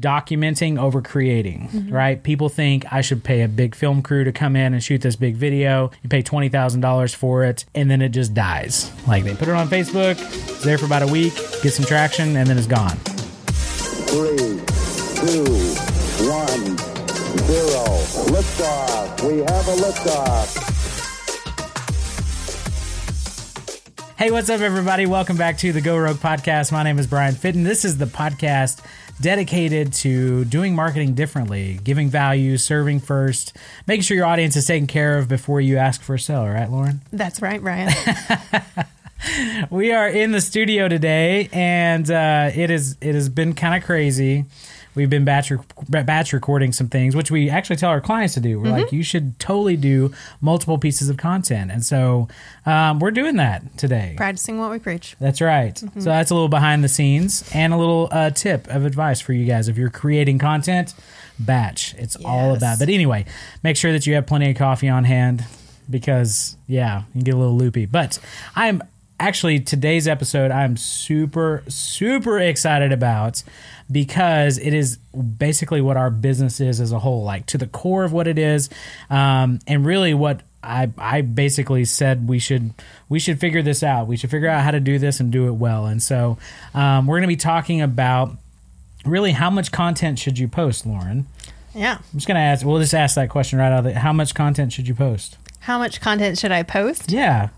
documenting over creating, right? People think I should pay a big film crew to come in and shoot this big video. You pay $20,000 for it, and then it just dies. Like they put it on Facebook, it's there for about a week, get some traction, and then it's gone. Three, two, one, zero. Liftoff. We have a liftoff. Hey, what's up, everybody? Welcome back to the Go Rogue podcast. My name is Brian Fitton. This is the podcast dedicated to doing marketing differently, giving value, serving first, making sure your audience is taken care of before you ask for a sale, right, Lauren? That's right, Ryan. We are in the studio today, and uh, it is it has been kind of crazy. We've been batch rec- batch recording some things, which we actually tell our clients to do. We're like, you should totally do multiple pieces of content, and so um, we're doing that today. Practicing what we preach. That's right. So that's a little behind the scenes and a little uh, tip of advice for you guys. If you're creating content, batch. It's all Yes. about. But anyway, make sure that you have plenty of coffee on hand because yeah, you can get a little loopy. But I'm actually today's episode I'm super super excited about because it is basically what our business is as a whole, like to the core of what it is, um, and really what I I basically said we should we should figure this out. We should figure out how to do this and do it well. And so um, we're going to be talking about really how much content should you post, Lauren? Yeah. I'm just going to ask. We'll just ask that question right out of the. How much content should you post? How much content should I post? Yeah.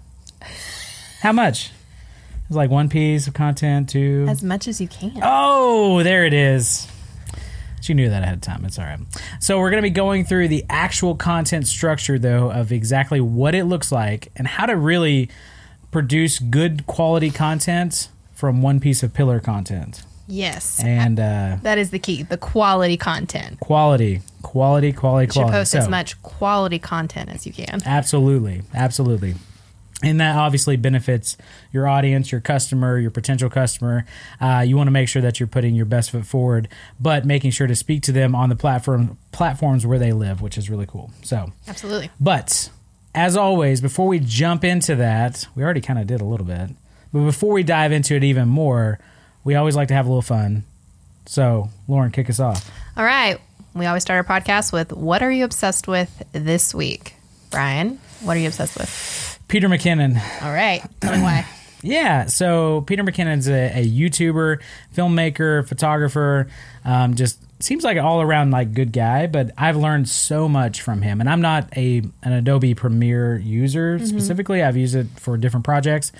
How much? It's like one piece of content, two. As much as you can. Oh, there it is. She knew that ahead of time. It's all right. So we're going to be going through the actual content structure, though, of exactly what it looks like and how to really produce good quality content from one piece of pillar content. Yes. And uh, that is the key. The quality content. quality, quality, quality, You should quality. post as much quality content as you can. Absolutely, absolutely. And that obviously benefits your audience, your customer, your potential customer. Uh, you want to make sure that you're putting your best foot forward, but making sure to speak to them on the platform platforms where they live, which is really cool. So, Absolutely. but as always, before we jump into that, we already kind of did a little bit, but before we dive into it even more, we always like to have a little fun. So, Lauren, kick us off. All right. We always start our podcast with what are you obsessed with this week? Brian, what are you obsessed with? Peter McKinnon. All right. Tell me why. Yeah, so Peter McKinnon's a, a YouTuber, filmmaker, photographer. Um, just seems like an all around like good guy. But I've learned so much from him, and I'm not a an Adobe Premiere user specifically. I've used it for different projects.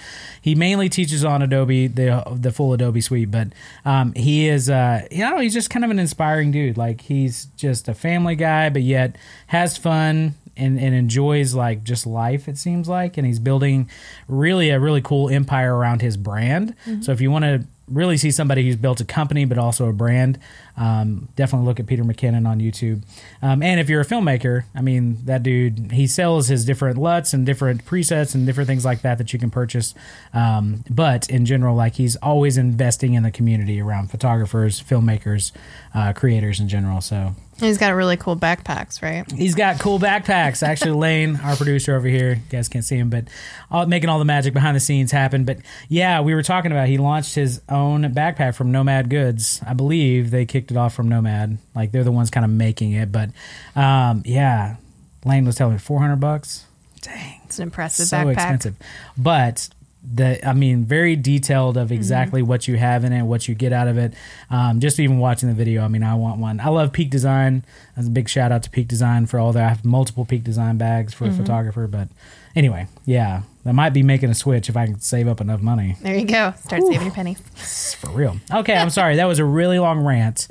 He mainly teaches on Adobe, the the full Adobe suite. But um, he is, uh, you know, he's just kind of an inspiring dude. Like he's just a family guy, but yet has fun and, and enjoys like just life it seems like. And he's building really a really cool empire around his brand. So if you want to really see somebody who's built a company but also a brand um, definitely look at peter mckinnon on youtube. Um, and if you're a filmmaker i mean that dude he sells his different luts and different presets and different things like that that you can purchase. Um, but in general like he's always investing in the community around photographers filmmakers uh, creators in general. So He's got really cool backpacks, right? He's got cool backpacks. Actually, Lane, our producer over here, you guys can't see him, but all, making all the magic behind the scenes happen. But yeah, we were talking about he launched his own backpack from Nomad Goods. I believe they kicked it off from Nomad. Like they're the ones kind of making it. But um, yeah, Lane was telling me four hundred bucks. Dang, It's an impressive so backpack. expensive. But the I mean, very detailed of exactly what you have in it, what you get out of it. Um, just even watching the video, I mean, I want one. I love Peak Design. That's a big shout out to Peak Design for all that. I have multiple Peak Design bags for a photographer, but anyway, yeah, I might be making a switch if I can save up enough money. There you go. Start saving your pennies. For real. Okay, I'm sorry. That was a really long rant.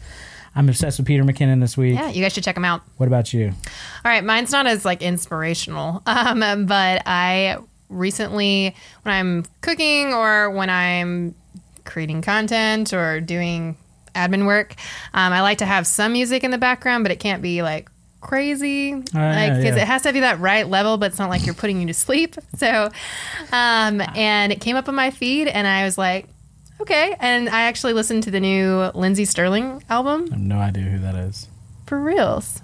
I'm obsessed with Peter McKinnon this week. Yeah, you guys should check him out. What about you? All right, mine's not as like inspirational, um, but I recently, when I'm cooking or when I'm creating content or doing admin work, um, I like to have some music in the background, but it can't be like crazy, like yeah, because yeah. it has to be that right level, but it's not like you're putting you to sleep. So, um, and it came up on my feed, and I was like. Okay, and I actually listened to the new Lindsey Stirling album I have no idea who that is. for reals.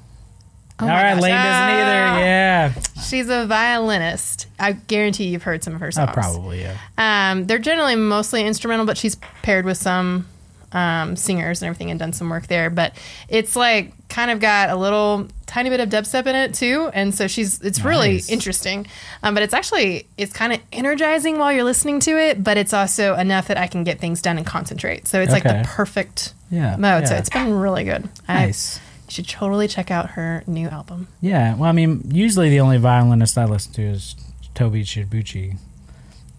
Oh All right, gosh. Lane doesn't either. Ah. Yeah, She's a violinist. I guarantee you've heard some of her oh, songs. probably. Yeah. Um, they're generally mostly instrumental, but she's paired with some um, singers and everything and done some work there. But it's like kind of got a little tiny bit of dubstep in it too, and so she's it's really interesting. Um, but it's actually it's kind of energizing while you're listening to it, but it's also enough that I can get things done and concentrate. So it's like the perfect Yeah, mode. So it's been really good. Nice. I, should totally check out her new album. Yeah, well, I mean, usually the only violinist I listen to is Toby Chibuchi.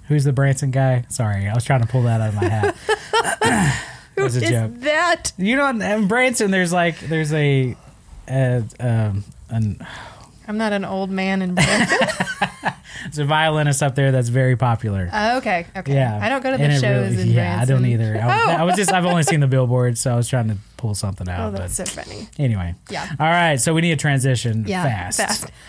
Who's the Branson guy? Sorry, I was trying to pull that out of my hat. was a joke. that? You know, in Branson, there's like there's a, a um, an, I'm not an old man in Branson. there's a violinist up there that's very popular. Oh, okay, okay. Yeah, I don't go to the And it shows really- in Yeah, I don't either. I, Oh. I was just I've only seen the billboard, so I was trying to pull something Oh, out. but that's so funny. anyway, Yeah. All right, so we need a transition Yeah, fast.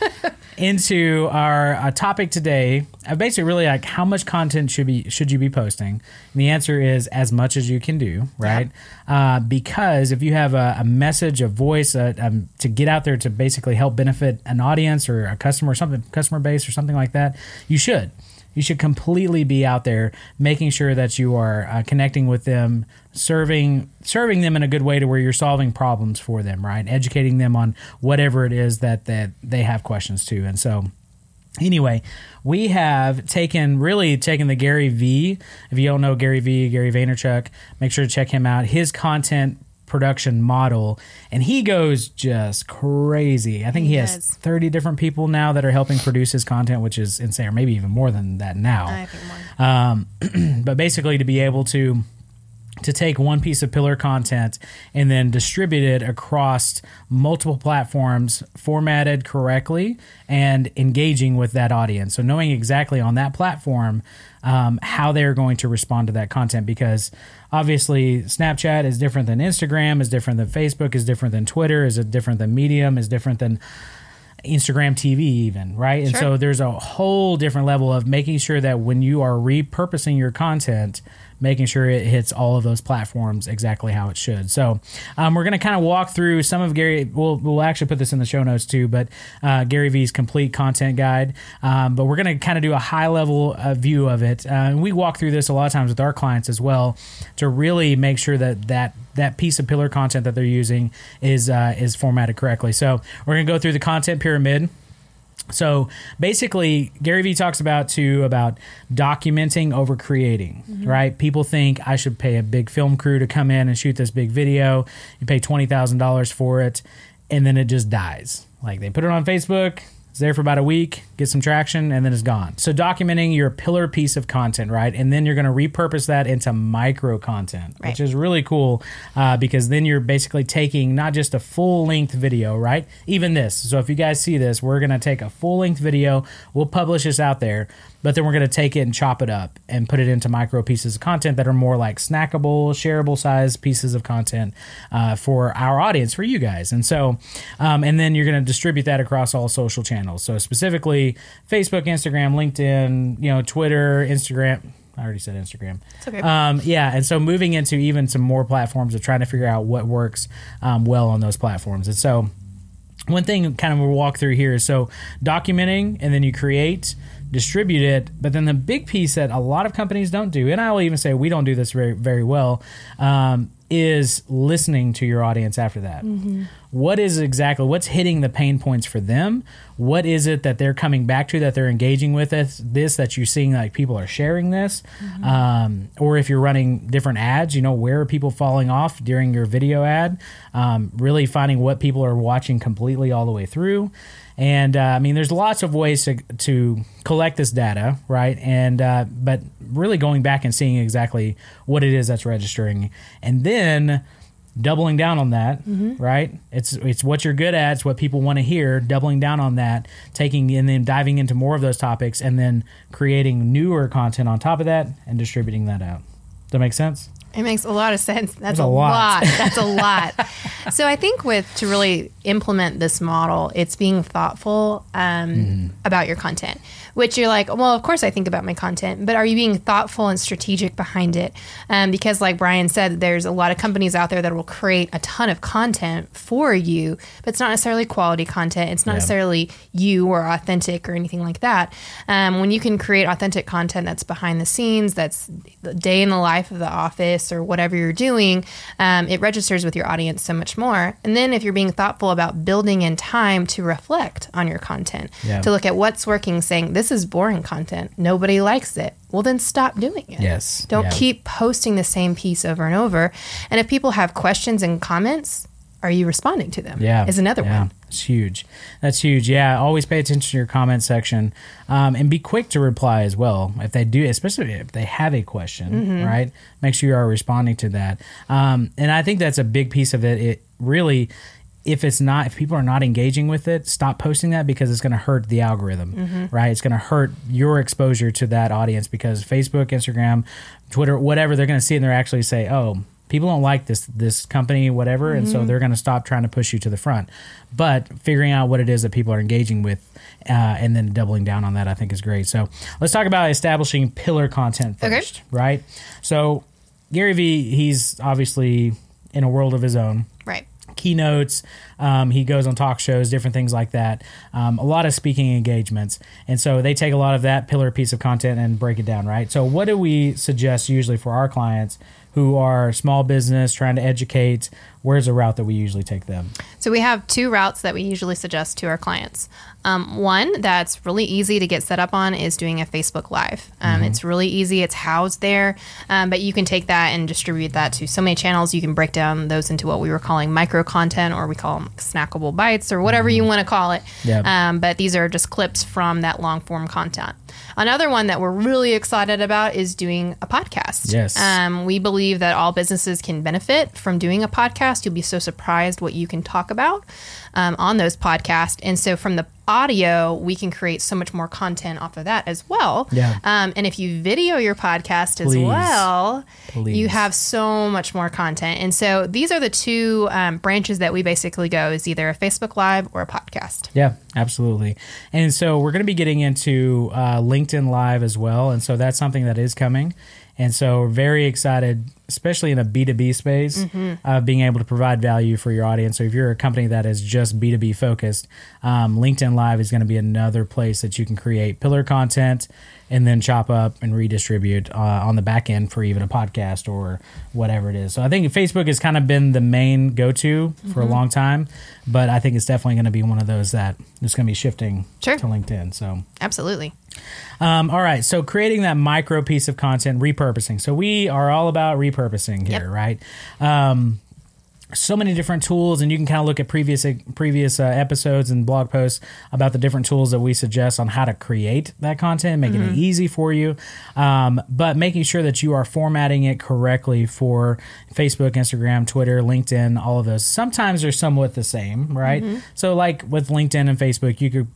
fast. into our uh, topic today. Uh, basically, really like how much content should be should you be posting? And the answer is as much as you can do, right? Uh, because if you have a, a message, a voice, uh um, to get out there to basically help benefit an audience or a customer, or something, customer base or something like that, you should. You should completely be out there, making sure that you are uh, connecting with them, serving serving them in a good way to where you're solving problems for them, right? Educating them on whatever it is that that they have questions to, and so. Anyway, we have taken really taken the Gary V. If you don't know Gary V, Gary Vaynerchuk, make sure to check him out. His content production model, and he goes just crazy. I think he, He has does. 30 different people now that are helping produce his content, which is insane, or maybe even more than that now. I think more. Um, but basically, to be able to to take one piece of pillar content and then distribute it across multiple platforms formatted correctly and engaging with that audience so knowing exactly on that platform um, how they're going to respond to that content because obviously snapchat is different than instagram is different than facebook is different than twitter is it different than medium is different than Instagram TV, even right. And so there's a whole different level of making sure that when you are repurposing your content, making sure it hits all of those platforms exactly how it should. So um, we're going to kind of walk through some of Gary. We'll we'll actually put this in the show notes too, but uh, Gary V's complete content guide. Um, but we're going to kind of do a high level uh, view of it. Uh, and we walk through this a lot of times with our clients as well to really make sure that that that piece of pillar content that they're using is uh, is formatted correctly. So we're going to go through the content pyramid. So basically, Gary Vee talks about too about documenting over creating, mm-hmm. right? People think I should pay a big film crew to come in and shoot this big video. You pay twenty thousand dollars for it, and then it just dies. Like they put it on Facebook, it's there for about a week, get some traction, and then it's gone. So documenting your pillar piece of content, right? And then you're going to repurpose that into micro content, which is really cool uh, because then you're basically taking not just a full length video, right? Even this. So if you guys see this, we're going to take a full length video, we'll publish this out there, but then we're going to take it and chop it up and put it into micro pieces of content that are more like snackable, shareable size pieces of content uh, for our audience, for you guys. And so, um, and then you're going to distribute that across all social channels. So specifically Facebook, Instagram, LinkedIn, you know, Twitter, Instagram. I already said Instagram. It's okay. Um, yeah, and so moving into even some more platforms of trying to figure out what works um, well on those platforms. And so one thing kind of we'll walk through here is so documenting and then you create distribute it but then the big piece that a lot of companies don't do and i will even say we don't do this very very well um, is listening to your audience after that. What is exactly what's hitting the pain points for them? What is it that they're coming back to that they're engaging with this, this that you're seeing like people are sharing this? Um, or if you're running different ads you know where are people falling off during your video ad? Um, really finding what people are watching completely all the way through and uh, I mean, there's lots of ways to, to collect this data, right? And uh, but really going back and seeing exactly what it is that's registering, and then doubling down on that, right? It's it's what you're good at, it's what people want to hear. Doubling down on that, taking and then diving into more of those topics, and then creating newer content on top of that and distributing that out. Does that make sense? It makes a lot of sense. That's a a lot. lot. That's a lot. So I think with to really implement this model, it's being thoughtful um, about your content. Which you're like, well, of course I think about my content, but are you being thoughtful and strategic behind it? Um, because, like Brian said, there's a lot of companies out there that will create a ton of content for you, but it's not necessarily quality content. It's not Yeah. necessarily you or authentic or anything like that. Um, when you can create authentic content that's behind the scenes, that's the day in the life of the office or whatever you're doing, um, it registers with your audience so much more. And then if you're being thoughtful about building in time to reflect on your content, Yeah. to look at what's working, saying this is boring content, nobody likes it. Well, then stop doing it. Yes. Don't Yeah. keep posting the same piece over and over. And if people have questions and comments, are you responding to them? Yeah, is another yeah. one. It's huge. That's huge. Yeah, always pay attention to your comment section, um, and be quick to reply as well if they do, especially if they have a question. Mm-hmm. Right, make sure you are responding to that. Um, and I think that's a big piece of it. It really. If it's not, if people are not engaging with it, stop posting that because it's going to hurt the algorithm, Mm-hmm. right? It's going to hurt your exposure to that audience because Facebook, Instagram, Twitter, whatever, they're going to see and they're actually say, "Oh, people don't like this this company whatever and so they're going to stop trying to push you to the front but figuring out what it is that people are engaging with uh, and then doubling down on that i think is great so let's talk about establishing pillar content Okay. first right so gary vee he's obviously in a world of his own Right. keynotes. Um, he goes on talk shows, different things like that. Um, a lot of speaking engagements, and so they take a lot of that pillar piece of content and break it down. Right. So, what do we suggest usually for our clients who are small business trying to educate? Where's a route that we usually take them? So we have two routes that we usually suggest to our clients. Um, one that's really easy to get set up on is doing a Facebook Live. Um, It's really easy. It's housed there, um, but you can take that and distribute that to so many channels. You can break down those into what we were calling micro content, or we call them snackable bites, or whatever you want to call it. Yep. Um, but these are just clips from that long form content. Another one that we're really excited about is doing a podcast. Yes. Um, we believe that all businesses can benefit from doing a podcast. You'll be so surprised what you can talk about um, on those podcasts. And so, from the audio, we can create so much more content off of that as well. Yeah. Um, and if you video your podcast as well, Please. you have so much more content. And so, these are the two um, branches that we basically go: is either a Facebook Live or a podcast. Yeah, absolutely. And so we're going to be getting into uh, LinkedIn Live as well. And so that's something that is coming. And so we're very excited, especially in a B2B space, of being able to provide value for your audience. So if you're a company that is just B2B focused, um, LinkedIn Live is going to be another place that you can create pillar content and then chop up and redistribute uh, on the back end for even a podcast or whatever it is. So I think Facebook has kind of been the main go to for a long time, but I think it's definitely going to be one of those that is going to be shifting Sure. to LinkedIn. So. Absolutely. Um, all right, so creating that micro piece of content, repurposing. So we are all about repurposing here, Yep. right? Um, so many different tools, and you can kind of look at previous previous uh, episodes and blog posts about the different tools that we suggest on how to create that content, making it easy for you, um, but making sure that you are formatting it correctly for Facebook, Instagram, Twitter, LinkedIn, all of those. Sometimes they're somewhat the same, right? So, like with LinkedIn and Facebook, you could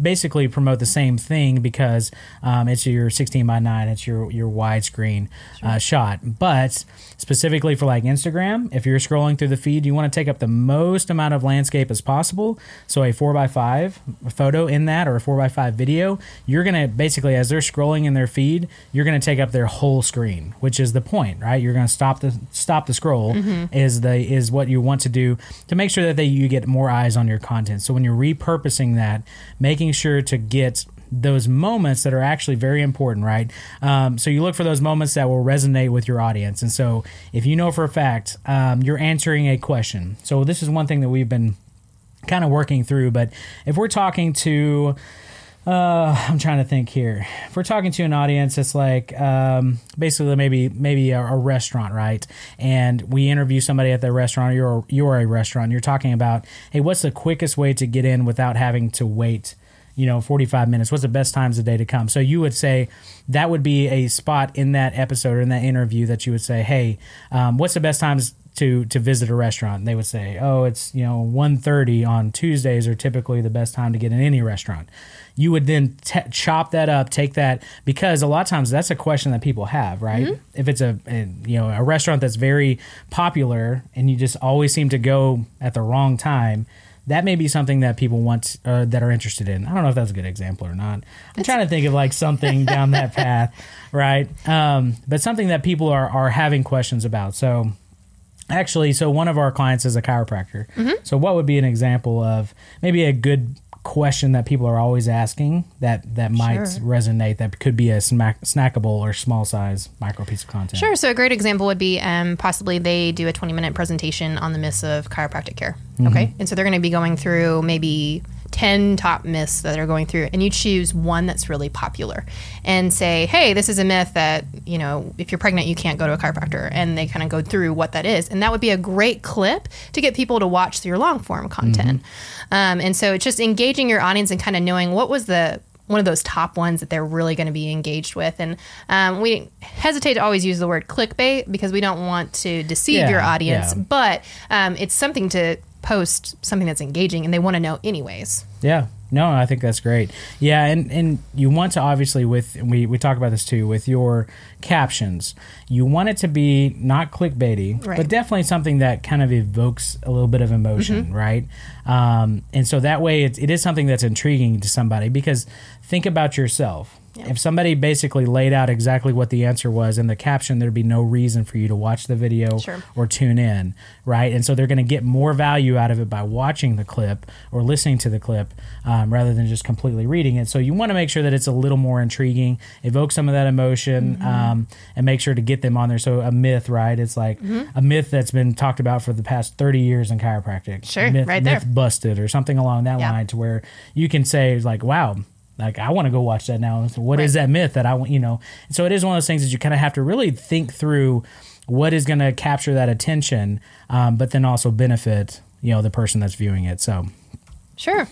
basically promote the same thing because um, it's your 16 by 9 it's your your widescreen uh, shot. But specifically for like instagram if you're scrolling through the feed you want to take up the most amount of landscape as possible. So a 4x5 photo in that or a 4x5 video you're going to basically as they're scrolling in their feed you're going to take up their whole screen which is the point right? You're going to stop the stop the scroll is the is what you want to do to make sure that they, you get more eyes on your content. So when you're repurposing that making sure to get those moments that are actually very important, right? Um, so you look for those moments that will resonate with your audience. And so if you know for a fact um, you're answering a question, so this is one thing that we've been kind of working through, but if we're talking to uh, I'm trying to think here. If we're talking to an audience, it's like um, basically maybe maybe a, a restaurant, right? And we interview somebody at the restaurant. You're you're a restaurant. You're talking about, hey, what's the quickest way to get in without having to wait? You know, 45 minutes. What's the best times of day to come? So you would say that would be a spot in that episode or in that interview that you would say, hey, um, what's the best times to to visit a restaurant they would say oh it's you know 1.30 on tuesdays are typically the best time to get in any restaurant you would then t- chop that up take that because a lot of times that's a question that people have right if it's a, a you know a restaurant that's very popular and you just always seem to go at the wrong time that may be something that people want uh, that are interested in. I don't know if that's a good example or not. I'm trying to think of like something down that path, right? Um, but something that people are are having questions about. So actually, so one of our clients is a chiropractor. So what would be an example of maybe a good question that people are always asking that that might Sure. resonate that could be a smack, snackable or small size micro piece of content. Sure. So a great example would be um, possibly they do a 20 minute presentation on the myths of chiropractic care. Okay. And so they're going to be going through maybe 10 top myths that they're going through, and you choose one that's really popular and say, hey, this is a myth that, you know, if you're pregnant, you can't go to a chiropractor. And they kind of go through what that is. And that would be a great clip to get people to watch through your long form content. Um, and so it's just engaging your audience and kind of knowing what was the one of those top ones that they're really going to be engaged with. And um, we hesitate to always use the word clickbait because we don't want to deceive Yeah, your audience, yeah. but um, it's something to post something that's engaging and they want to know anyways. Yeah. No, I think that's great. Yeah, and and you want to obviously with we we talk about this too with your captions. You want it to be not clickbaity, Right. but definitely something that kind of evokes a little bit of emotion, right? Um, and so that way it, it is something that's intriguing to somebody because think about yourself. If somebody basically laid out exactly what the answer was in the caption, there'd be no reason for you to watch the video Sure. or tune in, right? And so they're going to get more value out of it by watching the clip or listening to the clip um, rather than just completely reading it. So you want to make sure that it's a little more intriguing, evoke some of that emotion, Mm-hmm. um, and make sure to get them on there. So a myth, right? It's like Mm-hmm. a myth that's been talked about for the past 30 years in chiropractic. Sure, myth, right there. myth busted or something along that Yeah. line to where you can say like, wow. Like I want to go watch that now. So what is Right. that myth that I want? You know, so it is one of those things that you kind of have to really think through what is going to capture that attention, um, but then also benefit you know the person that's viewing it. So Sure.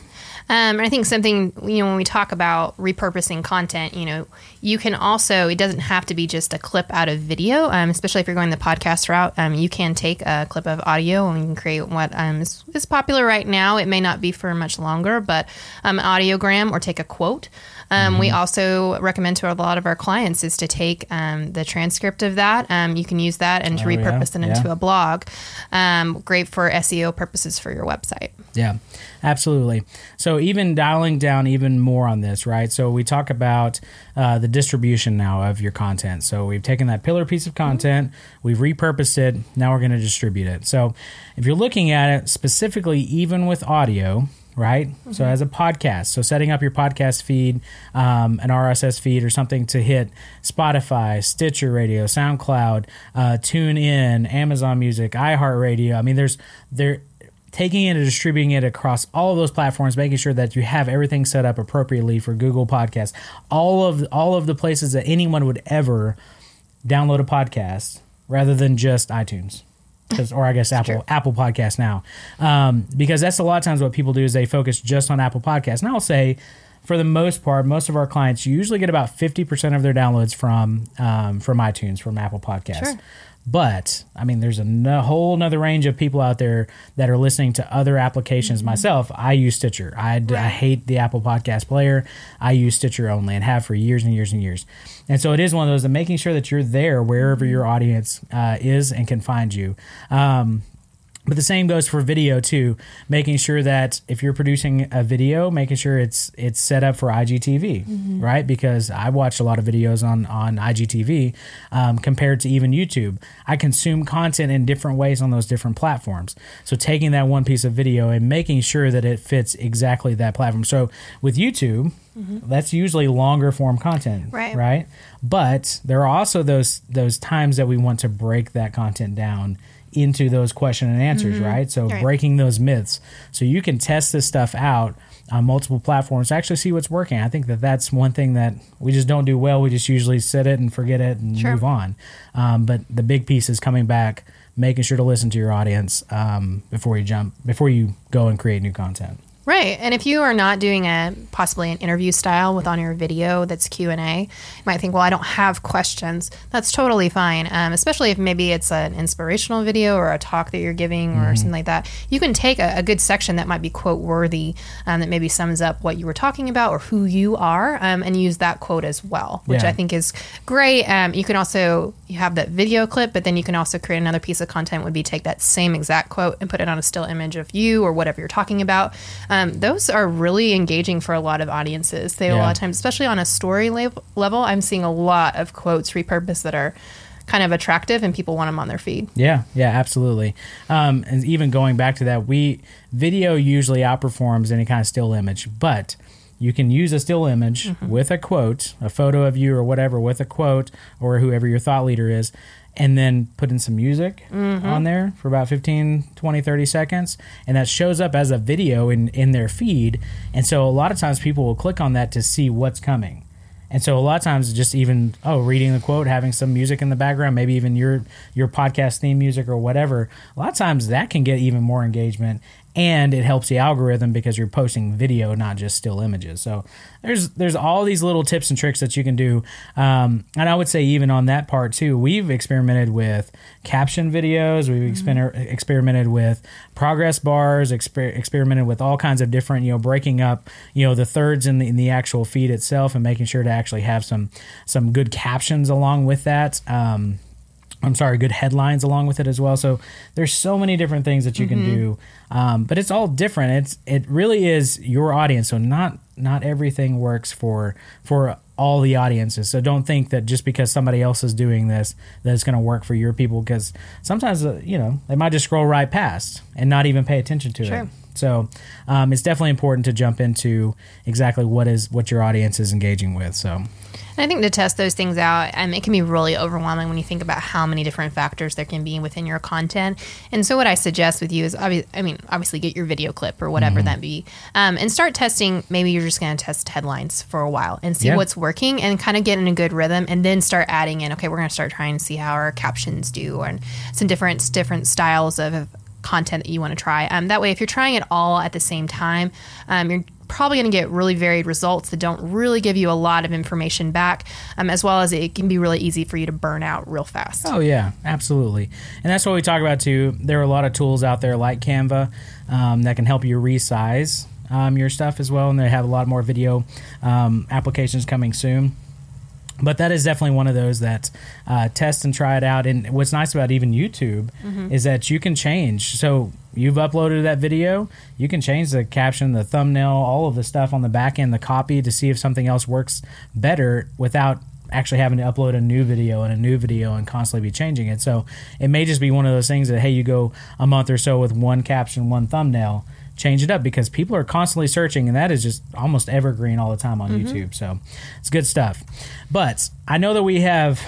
Um, and I think something, you know, when we talk about repurposing content, you know, you can also, it doesn't have to be just a clip out of video, um, especially if you're going the podcast route. Um, you can take a clip of audio and you can create what um, is, is popular right now. It may not be for much longer, but um, an audiogram or take a quote. Um, We also recommend to a lot of our clients is to take um, the transcript of that. Um, you can use that and to Oh, yeah. repurpose it into Yeah. a blog. Um, great for SEO purposes for your website. Yeah, absolutely. So even dialing down even more on this, right? So we talk about uh, the distribution now of your content. So we've taken that pillar piece of content, we've repurposed it. Now we're going to distribute it. So if you're looking at it specifically, even with audio. Right, so as a podcast, so setting up your podcast feed, um, an RSS feed or something to hit Spotify, Stitcher Radio, SoundCloud, uh, Tune In, Amazon Music, iHeartRadio. I mean, there's there taking it and distributing it across all of those platforms, making sure that you have everything set up appropriately for Google Podcasts, all of all of the places that anyone would ever download a podcast rather than just iTunes. Or I guess Apple true. Apple Podcast now, um, because that's a lot of times what people do is they focus just on Apple Podcasts. And I'll say, for the most part, most of our clients usually get about fifty percent of their downloads from um, from iTunes, from Apple Podcasts. Sure. But I mean, there's a no, whole nother range of people out there that are listening to other applications. Mm-hmm. Myself, I use Stitcher. I hate the Apple Podcast Player. I use Stitcher only and have for years and years and years. And so it is one of those that making sure that you're there wherever your audience uh, is and can find you. Um, but the same goes for video too, making sure that if you're producing a video, making sure it's it's set up for IGTV, right? Because I watch a lot of videos on on IGTV um, compared to even YouTube. I consume content in different ways on those different platforms. So taking that one piece of video and making sure that it fits exactly that platform. So with YouTube, that's usually longer form content, Right. Right. But there are also those those times that we want to break that content down into those question and answers, right? So Right. breaking those myths. So you can test this stuff out on multiple platforms to actually see what's working. I think that that's one thing that we just don't do well. We just usually sit it and forget it and Sure. move on. Um, but the big piece is coming back, making sure to listen to your audience um, before you jump, before you go and create new content. Right, and if you are not doing a possibly an interview style with on your video that's Q and A, you might think, well, I don't have questions. That's totally fine, um, especially if maybe it's an inspirational video or a talk that you're giving or something like that. You can take a, a good section that might be quote worthy, um, that maybe sums up what you were talking about or who you are, um, and use that quote as well, which Yeah. I think is great. Um, you can also you have that video clip, but then you can also create another piece of content. Would be take that same exact quote and put it on a still image of you or whatever you're talking about. Um, those are really engaging for a lot of audiences. They a lot of times, especially on a story lev- level, I'm seeing a lot of quotes repurposed that are kind of attractive and people want them on their feed. Yeah, yeah, absolutely. Um, and even going back to that, we video usually outperforms any kind of still image, but you can use a still image with a quote, a photo of you or whatever with a quote or whoever your thought leader is, and then put in some music mm-hmm. on there for about 15, 20, 30 seconds. And that shows up as a video in, in their feed. And so a lot of times people will click on that to see what's coming. And so a lot of times just even oh reading the quote, having some music in the background, maybe even your your podcast theme music or whatever. A lot of times that can get even more engagement and it helps the algorithm because you're posting video, not just still images. So there's there's all these little tips and tricks that you can do. Um, and I would say even on that part too, we've experimented with caption videos. We've exper- experimented with progress bars. Exper- experimented with all kinds of different, you know, breaking up, you know, the thirds in the in the actual feed itself and making sure to actually have some some good captions along with that. Um, I'm sorry, good headlines along with it as well. So there's so many different things that you can do, um, but it's all different. It's it really is your audience. So not not everything works for for all the audiences. So don't think that just because somebody else is doing this that it's going to work for your people. Because sometimes uh, you know they might just scroll right past and not even pay attention to Sure. it. So um, it's definitely important to jump into exactly what is what your audience is engaging with. So And I think to test those things out, um, it can be really overwhelming when you think about how many different factors there can be within your content. And so, what I suggest with you is, obvi- I mean, obviously, get your video clip or whatever that be, um, and start testing. Maybe you're just going to test headlines for a while and see Yeah. what's working, and kind of get in a good rhythm, and then start adding in. Okay, we're going to start trying to see how our captions do, and some different different styles of content that you want to try. Um, that way, if you're trying it all at the same time, um, you're probably going to get really varied results that don't really give you a lot of information back, um, as well as it can be really easy for you to burn out real fast. Oh yeah, absolutely, and that's what we talk about too. There are a lot of tools out there like Canva um, that can help you resize um, your stuff as well, and they have a lot more video um, applications coming soon. But that is definitely one of those that uh, test and try it out. And what's nice about even YouTube is that you can change. So you've uploaded that video, you can change the caption, the thumbnail, all of the stuff on the back end, the copy to see if something else works better without actually having to upload a new video and a new video and constantly be changing it. So it may just be one of those things that hey, you go a month or so with one caption, one thumbnail, change it up because people are constantly searching and that is just almost evergreen all the time on mm-hmm. YouTube. So it's good stuff. But I know that we have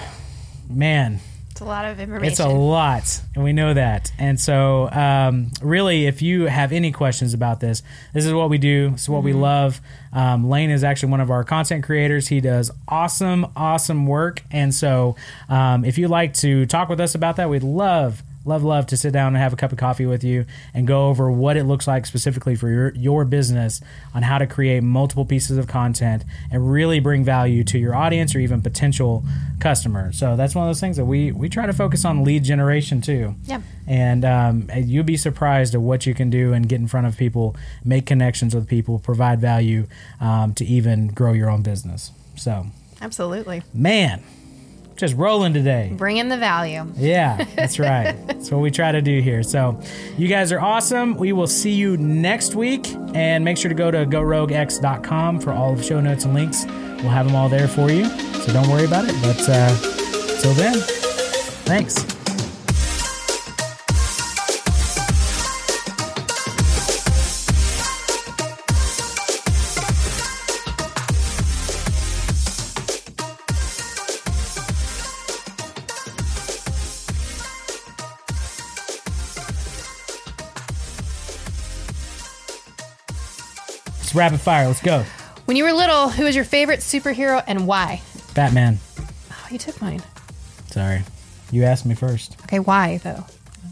man, It's a lot of information. it's a lot, and we know that. And so, um, really, if you have any questions about this, this is what we do. This is what we love. Um, Lane is actually one of our content creators. He does awesome, awesome work. And so, um, if you'd like to talk with us about that, we'd love. Love, love to sit down and have a cup of coffee with you and go over what it looks like specifically for your, your business on how to create multiple pieces of content and really bring value to your audience or even potential customer. So that's one of those things that we, we try to focus on lead generation too. Yeah. And um, you'd be surprised at what you can do and get in front of people, make connections with people, provide value um, to even grow your own business. So, Absolutely. man, just rolling today. Bring in the value. Yeah, that's right. that's what we try to do here. So, you guys are awesome. We will see you next week. And make sure to go to goroguex.com for all of the show notes and links. We'll have them all there for you. So, don't worry about it. But uh, till then, thanks. Rapid fire. Let's go. When you were little, who was your favorite superhero and why? Batman. Oh, you took mine. Sorry. You asked me first. Okay, why though?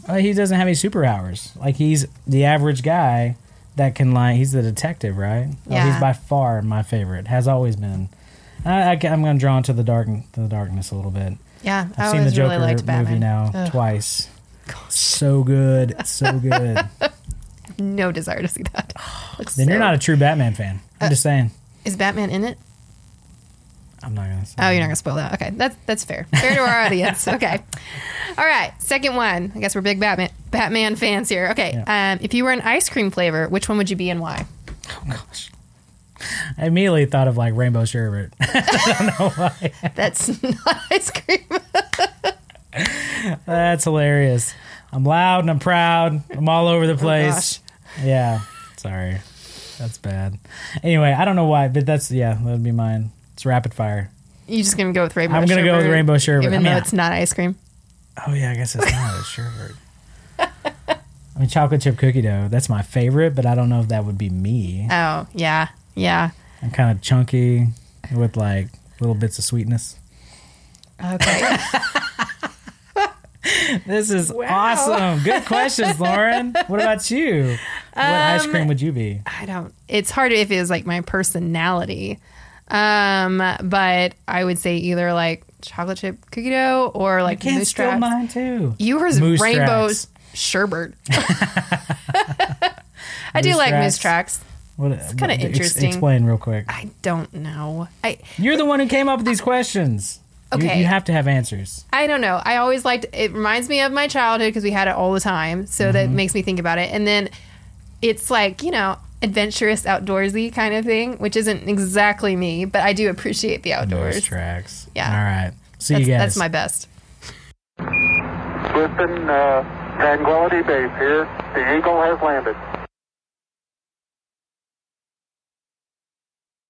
Uh, he doesn't have any superpowers. Like he's the average guy that can like he's the detective, right? Oh, Yeah. he's by far my favorite. Has always been. I, I, am going to draw into the dark, the darkness a little bit. Yeah, I I've seen the Joker really movie now Ugh. twice. So good, so good. No desire to see that. Looks then you're not a true Batman fan. I'm just saying. Is Batman in it? I'm not gonna say. Oh, you're not gonna spoil that. Okay, that's that's fair. Fair to our audience. Okay. All right. Second one. I guess we're big Batman Batman fans here. Okay. Um, if you were an ice cream flavor, which one would you be and why? Oh gosh. I immediately thought of like rainbow sherbet. I don't know why. That's not ice cream. That's hilarious. I'm loud and I'm proud. I'm all over the place. yeah. Sorry. That's bad. Anyway, I don't know why, but that's yeah, that'd be mine. It's rapid fire. You just gonna go with rainbow? I'm gonna go with rainbow sherbet. even I mean, though it's not ice cream. Oh yeah, I guess it's not a sherbet. I mean, chocolate chip cookie dough. That's my favorite, but I don't know if that would be me. Oh yeah, yeah. I'm kind of chunky with like little bits of sweetness. Okay. This is awesome. Good questions, Lauren. What about you? What ice Um, cream would you be? I don't. It's hard if it was like my personality. Um, but I would say either like chocolate chip cookie dough or like Can't moose steal tracks. mine too. Yours Moose rainbows sherbet. I do Moose like tracks. moose tracks. What, kinda what- ex- interesting. explain real quick. I don't know. I You're the one who came up with these questions. You- Okay. You, have to have answers. I don't know. I always liked it reminds me of my childhood because we had it all the time. So that Mm-hmm. makes me think about it. And then it's like, you know, adventurous outdoorsy kind of thing, which isn't exactly me, but I do appreciate the outdoors. Moose tracks. Yeah. All right. See That's, you guys. that's my best. Clifton, uh, Tranquility Base here. The Eagle has landed.